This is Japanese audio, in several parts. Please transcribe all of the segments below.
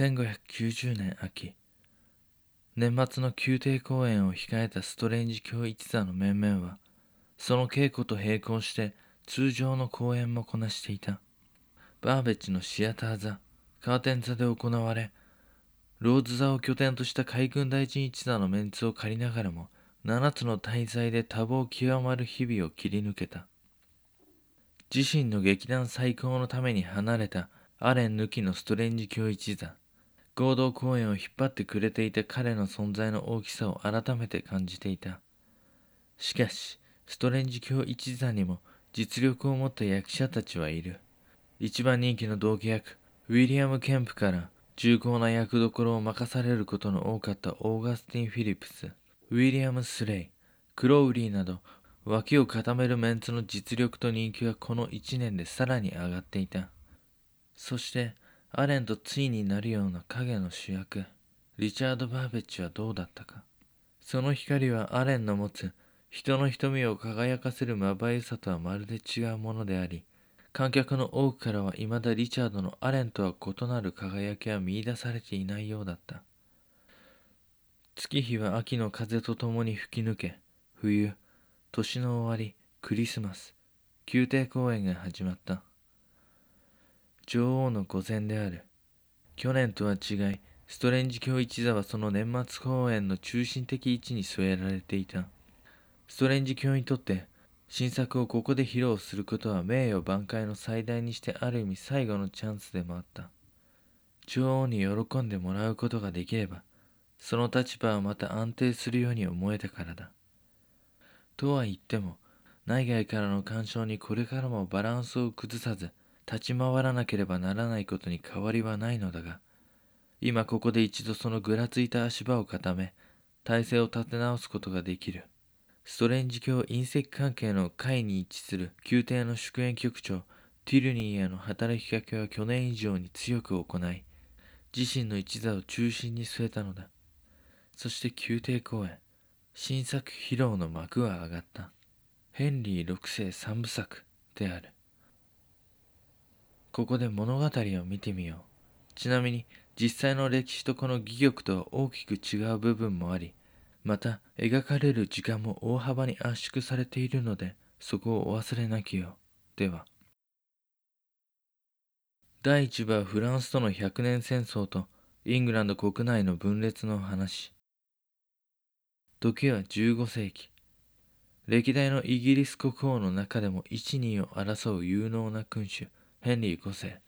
1590年秋。年末の宮廷公演を控えたストレンジ教一座の面々はその稽古と並行して通常の公演もこなしていた。バーベッジのシアター座カーテン座で行われローズ座を拠点とした海軍大臣一座のメンツを借りながらも7つの大罪で多忙極まる日々を切り抜けた。自身の劇団最高のために離れたアレン抜きのストレンジ教一座。合同公演を引っ張ってくれていた彼の存在の大きさを改めて感じていたしかしストレンジ教一座にも実力を持った役者たちはいる一番人気の同期役ウィリアム・ケンプから重厚な役どころを任されることの多かったオーガスティン・フィリップスウィリアム・スレイ、クロウリーなど脇を固めるメンツの実力と人気はこの1年でさらに上がっていた。そしてアレンとついになるような影の主役、リチャード・バーベッジはどうだったか。その光はアレンの持つ人の瞳を輝かせるまばゆさとはまるで違うものであり、観客の多くからは未だリチャードのアレンとは異なる輝きは見出されていないようだった。月日は秋の風とともに吹き抜け、冬、年の終わり、クリスマス、宮廷公演が始まった。女王の御前である。去年とは違い、ストレンジ教一座はその年末公演の中心的位置に据えられていた。ストレンジ教にとって新作をここで披露することは名誉挽回の最大にしてある意味最後のチャンスでもあった。女王に喜んでもらうことができれば、その立場はまた安定するように思えたからだ。とは言っても、内外からの干渉にこれからもバランスを崩さず、立ち回らなければならないことに変わりはないのだが、今ここで一度そのぐらついた足場を固め、体勢を立て直すことができる。ストレンジ教隕石関係の会に位置する宮廷の祝宴局長、ティルニーへの働きかけは去年以上に強く行い、自身の一座を中心に据えたのだ。そして宮廷公演新作披露の幕は上がったヘンリー6世三部作であるここで物語を見てみよう。ちなみに実際の歴史とこの戯曲とは大きく違う部分もありまた描かれる時間も大幅に圧縮されているのでそこをお忘れなきよでは。第1部はフランスとの百年戦争とイングランド国内の分裂の話。時は15世紀。歴代のイギリス国王の中でも一二を争う有能な君主、ヘンリー5世。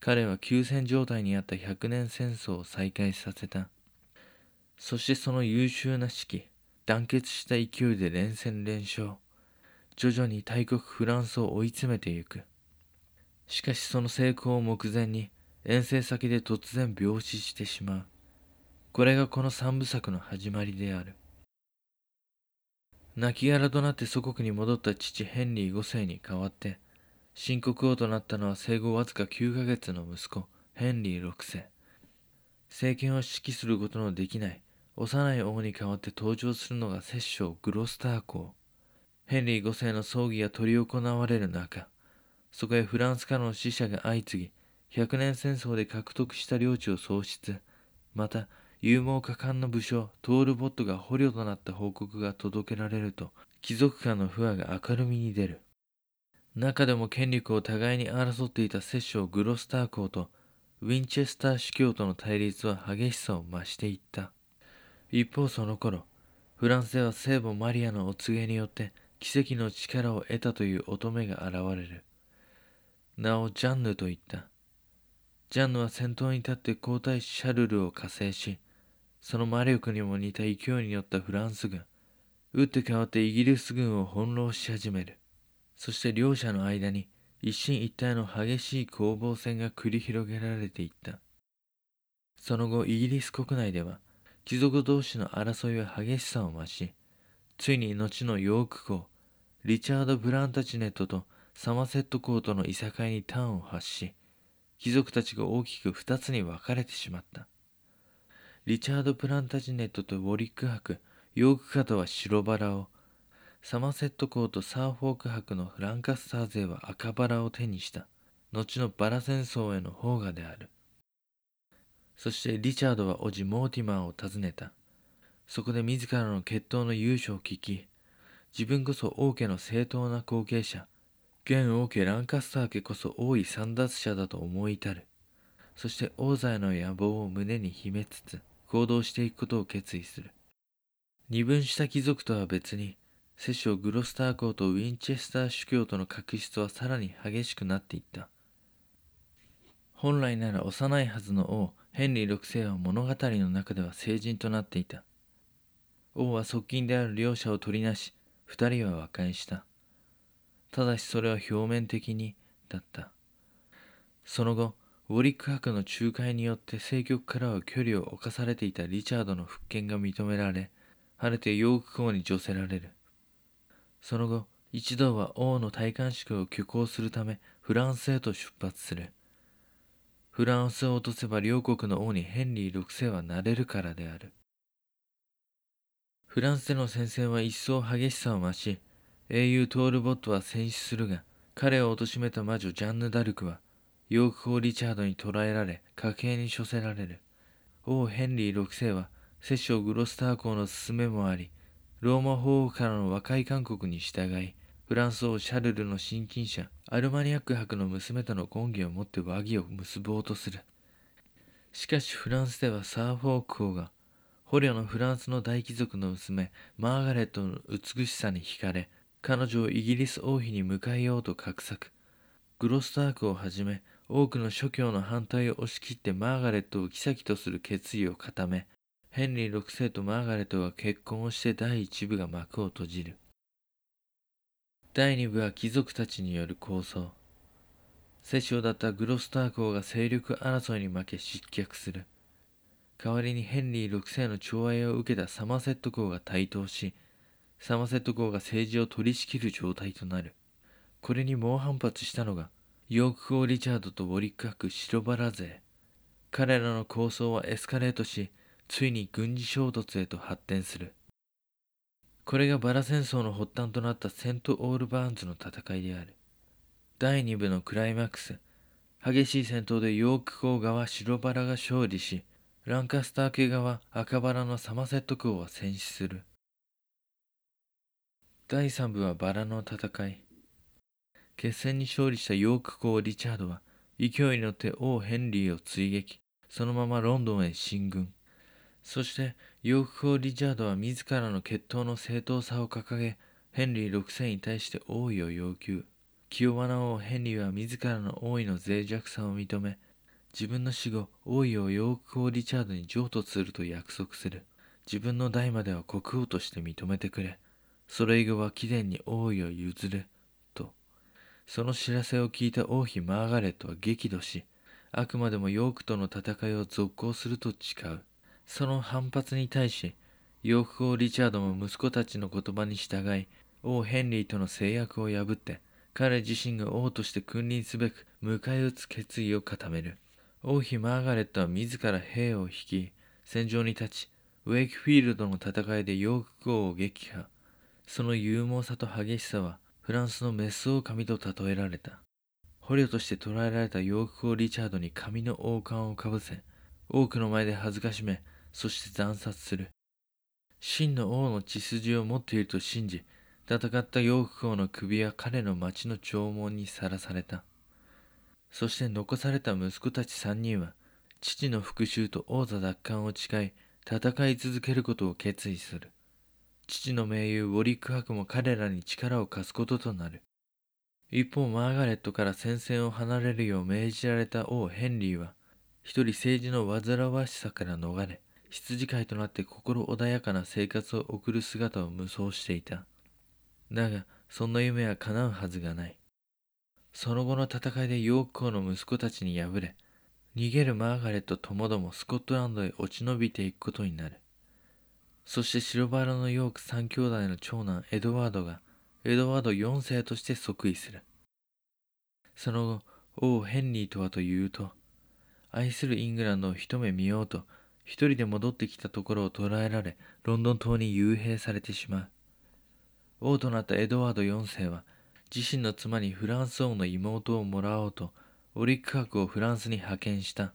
彼は休戦状態にあった百年戦争を再開させた。そしてその優秀な指揮、団結した勢いで連戦連勝。徐々に大国フランスを追い詰めていく。しかしその成功を目前に遠征先で突然病死してしまう。これがこの三部作の始まりである。亡骸となって祖国に戻った父ヘンリー5世に代わって、新国王となったのは生後わずか9ヶ月の息子、ヘンリー6世。政権を指揮することのできない幼い王に代わって登場するのが摂政グロスター公。ヘンリー5世の葬儀が執り行われる中、そこへフランスからの死者が相次ぎ、百年戦争で獲得した領地を喪失、また勇猛果敢な武将トールボットが捕虜となった報告が届けられると貴族間の不和が明るみに出る中でも権力を互いに争っていた摂政グロスター公とウィンチェスター司教との対立は激しさを増していった。一方その頃フランスでは聖母マリアのお告げによって奇跡の力を得たという乙女が現れる。名をジャンヌと言った。ジャンヌは先頭に立って皇太子シャルルを加勢しその魔力にも似た勢いによったフランス軍、打って変わってイギリス軍を翻弄し始める。そして両者の間に一進一退の激しい攻防戦が繰り広げられていった。その後イギリス国内では貴族同士の争いは激しさを増し、ついに後のヨーク公、リチャード・ブランタチネットとサマセット公とのいさかいに端を発し、貴族たちが大きく二つに分かれてしまった。リチャード・プランタジネットとウォリック博、ヨーク方は白バラを、サマセット公とサーフォーク博のフランカスター勢は赤バラを手にした、後のバラ戦争への砲火である。そしてリチャードは叔父モーティマーを訪ねた。そこで自らの血統の勇者を聞き、自分こそ王家の正当な後継者、現王家ランカスター家こそ王位簒奪者だと思い至る。そして王座への野望を胸に秘めつつ行動していくことを決意する。二分した貴族とは別に、摂政グロスター公とウィンチェスター主教との確執はさらに激しくなっていった。本来なら幼いはずの王、ヘンリー6世は物語の中では成人となっていた。王は側近である両者を取りなし、二人は和解した。ただしそれは表面的にだった。その後、ウォリック伯の仲介によって政局からは距離を置かされていたリチャードの復権が認められ、晴れてヨーク公に除せられる。その後、一同は王の戴冠式を挙行するためフランスへと出発する。フランスを落とせば両国の王にヘンリー6世はなれるからである。フランスでの戦線は一層激しさを増し、英雄トールボットは戦死するが、彼を貶めた魔女ジャンヌ・ダルクは、ヨーク王リチャードに捕らえられ、家計に処せられる。王ヘンリー6世は、摂政グロスター公の勧めもあり、ローマ法王からの和解勧告に従い、フランス王シャルルの親近者、アルマニアック伯の娘との婚儀をもって和議を結ぼうとする。しかしフランスではサーフォーク王が捕虜のフランスの大貴族の娘マーガレットの美しさに惹かれ彼女をイギリス王妃に迎えようと画策グロスタークをはじめ多くの諸教の反対を押し切ってマーガレットを妃とする決意を固めヘンリー6世とマーガレットが結婚をして第1部が幕を閉じる第2部は貴族たちによる構想摂政だったグロスターク王が勢力争いに負け失脚する代わりにヘンリー6世の寵愛を受けたサマセット公が台頭し、サマセット公が政治を取り仕切る状態となる。これに猛反発したのが、ヨーク王リチャードとウォリック白バラ勢。彼らの構想はエスカレートし、ついに軍事衝突へと発展する。これがバラ戦争の発端となったセント・オールバーンズの戦いである。第2部のクライマックス。激しい戦闘でヨーク公側白バラが勝利し、ランカスター家側赤バラのサマセット公は戦死する。第3部はバラの戦い。決戦に勝利したヨーク公リチャードは勢いに乗って王ヘンリーを追撃、そのままロンドンへ進軍。そしてヨーク公リチャードは自らの血統の正当さを掲げ、ヘンリー6世に対して王位を要求。清和な王ヘンリーは自らの王位の脆弱さを認め、自分の死後、王位をヨーク王リチャードに譲渡すると約束する。自分の代までは国王として認めてくれ。それ以後は貴殿に王位を譲る。と。その知らせを聞いた王妃マーガレットは激怒し、あくまでもヨークとの戦いを続行すると誓う。その反発に対し、ヨーク王リチャードも息子たちの言葉に従い、王ヘンリーとの制約を破って、彼自身が王として君臨すべく迎え撃つ決意を固める。王妃マーガレットは自ら兵を率い、戦場に立ち、ウェイクフィールドの戦いでヨーク王を撃破。その勇猛さと激しさは、フランスのメスオオカミと例えられた。捕虜として捕らえられたヨーク王リチャードに髪の王冠をかぶせ、多くの前で恥ずかしめ、そして惨殺する。真の王の血筋を持っていると信じ、戦ったヨーク王の首は彼の町の弔問にさらされた。そして残された息子たち3人は、父の復讐と王座奪還を誓い、戦い続けることを決意する。父の盟友ウォリック伯も彼らに力を貸すこととなる。一方、マーガレットから戦線を離れるよう命じられた王ヘンリーは、一人政治の煩わしさから逃れ、羊飼いとなって心穏やかな生活を送る姿を無双していた。だが、そんな夢は叶うはずがない。その後の戦いでヨーク王の息子たちに敗れ、逃げるマーガレットともどもスコットランドへ落ち延びていくことになる。そして白バラのヨーク三兄弟の長男エドワードがエドワード4世として即位する。その後、王ヘンリーとはというと、愛するイングランドを一目見ようと、一人で戻ってきたところを捕らえられ、ロンドン島に幽閉されてしまう。王となったエドワード4世は、自身の妻にフランス王の妹をもらおうとオリック伯をフランスに派遣した。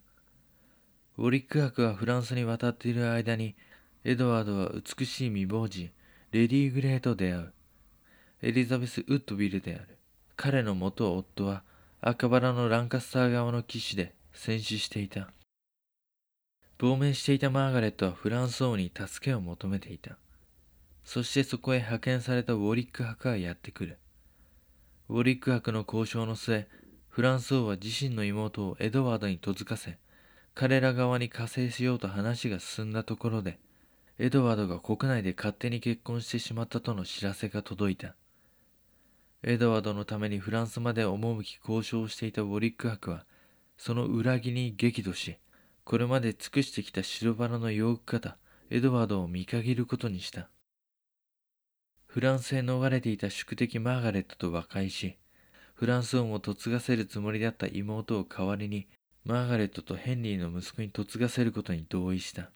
ウォリック伯がフランスに渡っている間にエドワードは美しい未亡人レディー・グレーと出会うエリザベス・ウッドビルである彼の元夫は赤バラのランカスター側の騎士で戦死していた亡命していたマーガレットはフランス王に助けを求めていた。そしてそこへ派遣されたウォリック伯がやってくる。ウォリック伯の交渉の末フランス王は自身の妹をエドワードに嫁かせ彼ら側に加勢しようと話が進んだところでエドワードが国内で勝手に結婚してしまったとの知らせが届いた。エドワードのためにフランスまで赴き交渉していたウォリック伯はその裏切りに激怒しこれまで尽くしてきた白バラの洋服方エドワードを見限ることにした。フランスへ逃れていた宿敵マーガレットと和解しフランス王も嫁がせるつもりだった妹を代わりにマーガレットとヘンリーの息子に嫁がせることに同意した。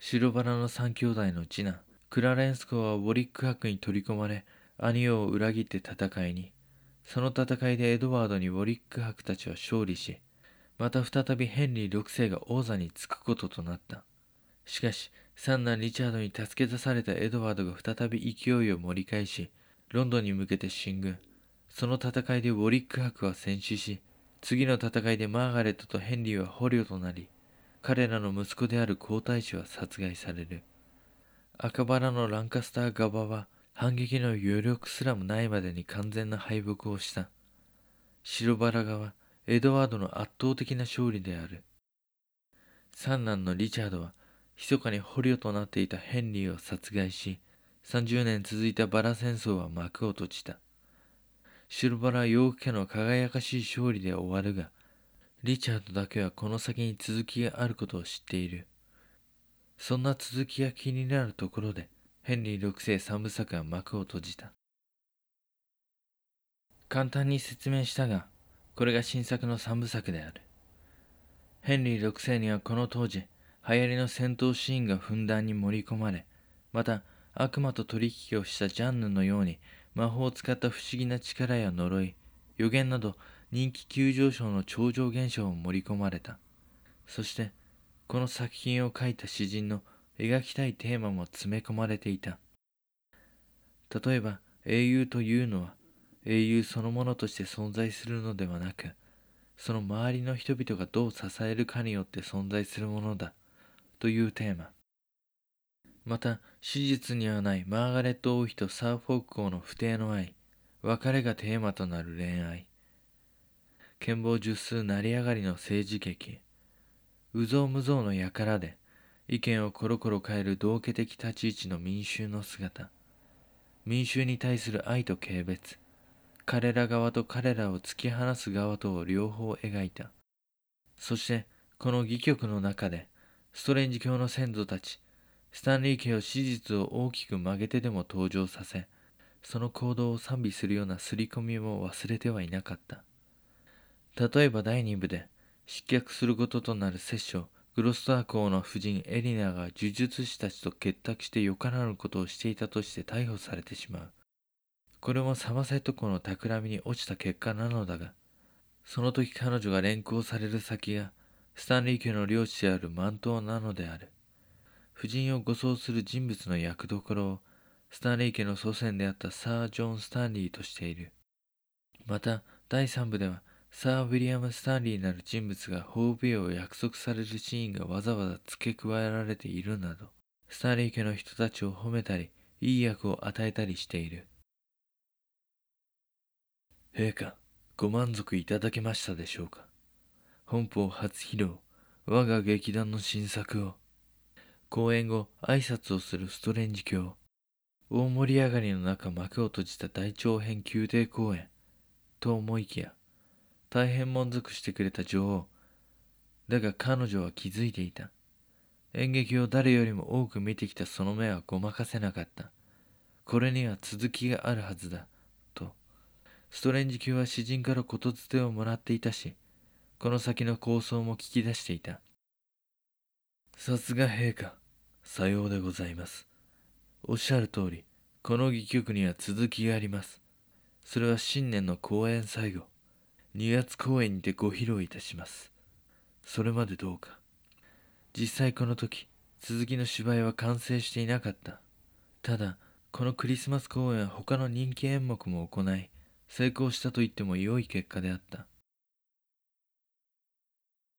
白バラの三兄弟の次男クラレンス公はウォリック伯に取り込まれ兄を裏切って戦いに。その戦いでエドワードにウォリック伯たちは勝利しまた再びヘンリー6世が王座につくこととなった。しかし三男リチャードに助け出されたエドワードが再び勢いを盛り返しロンドンに向けて進軍。その戦いでウォリック伯は戦死し次の戦いでマーガレットとヘンリーは捕虜となり彼らの息子である皇太子は殺害される。赤バラのランカスター側は反撃の余力すらもないまでに完全な敗北をした。白バラ側エドワードの圧倒的な勝利である。三男のリチャードは密かに捕虜となっていたヘンリーを殺害し30年続いたバラ戦争は幕を閉じた。白バラ洋服家の輝かしい勝利で終わるがリチャードだけはこの先に続きがあることを知っている。そんな続きが気になるところでヘンリー6世三部作が幕を閉じた。簡単に説明したがこれが新作の三部作である。ヘンリー6世にはこの当時流行りの戦闘シーンがふんだんに盛り込まれまた悪魔と取引をしたジャンヌのように魔法を使った不思議な力や呪い予言など人気急上昇の超常現象も盛り込まれた。そしてこの作品を書いた詩人の描きたいテーマも詰め込まれていた。例えば英雄というのは英雄そのものとして存在するのではなくその周りの人々がどう支えるかによって存在するものだというテーマ。また史実にはないマーガレット王妃とサーフォーク王の不定の愛別れがテーマとなる恋愛。剣謀十数成り上がりの政治劇有象無象の輩で意見をコロコロ変える道家的立ち位置の民衆の姿民衆に対する愛と軽蔑彼ら側と彼らを突き放す側とを両方描いたそしてこの戯曲の中でストレンジ教の先祖たちスタンリー家を史実を大きく曲げてでも登場させその行動を賛美するような刷り込みも忘れてはいなかった例えば第2部で失脚することとなる摂政グロスター公の夫人エリナが呪術師たちと結託してよからぬことをしていたとして逮捕されてしまう。これもサマセット公の企みに落ちた結果なのだが、その時彼女が連行される先がスタンリー家の領地であるマントなのである。夫人を護送する人物の役どころをスタンリー家の祖先であったサー・ジョン・スタンリーとしている。また、第3部ではサー・ウィリアム・スタンリーなる人物が褒美を約束されるシーンがわざわざ付け加えられているなど、スタンリー家の人たちを褒めたり、いい役を与えたりしている。陛下、ご満足いただけましたでしょうか？本邦初披露、我が劇団の新作を。公演後、挨拶をするストレンジ教。大盛り上がりの中幕を閉じた大長編宮廷公演。と思いきや、大変満足してくれた女王。だが彼女は気づいていた。演劇を誰よりも多く見てきたその目はごまかせなかった。これには続きがあるはずだ。ストレンジ級は詩人から言づてをもらっていたし、この先の構想も聞き出していた。さすが陛下、さようでございます。おっしゃる通り、この戯曲には続きがあります。それは新年の公演最後、2月公演にてご披露いたします。それまでどうか。実際この時、続きの芝居は完成していなかった。ただ、このクリスマス公演は他の人気演目も行い、成功したと言っても良い結果であった。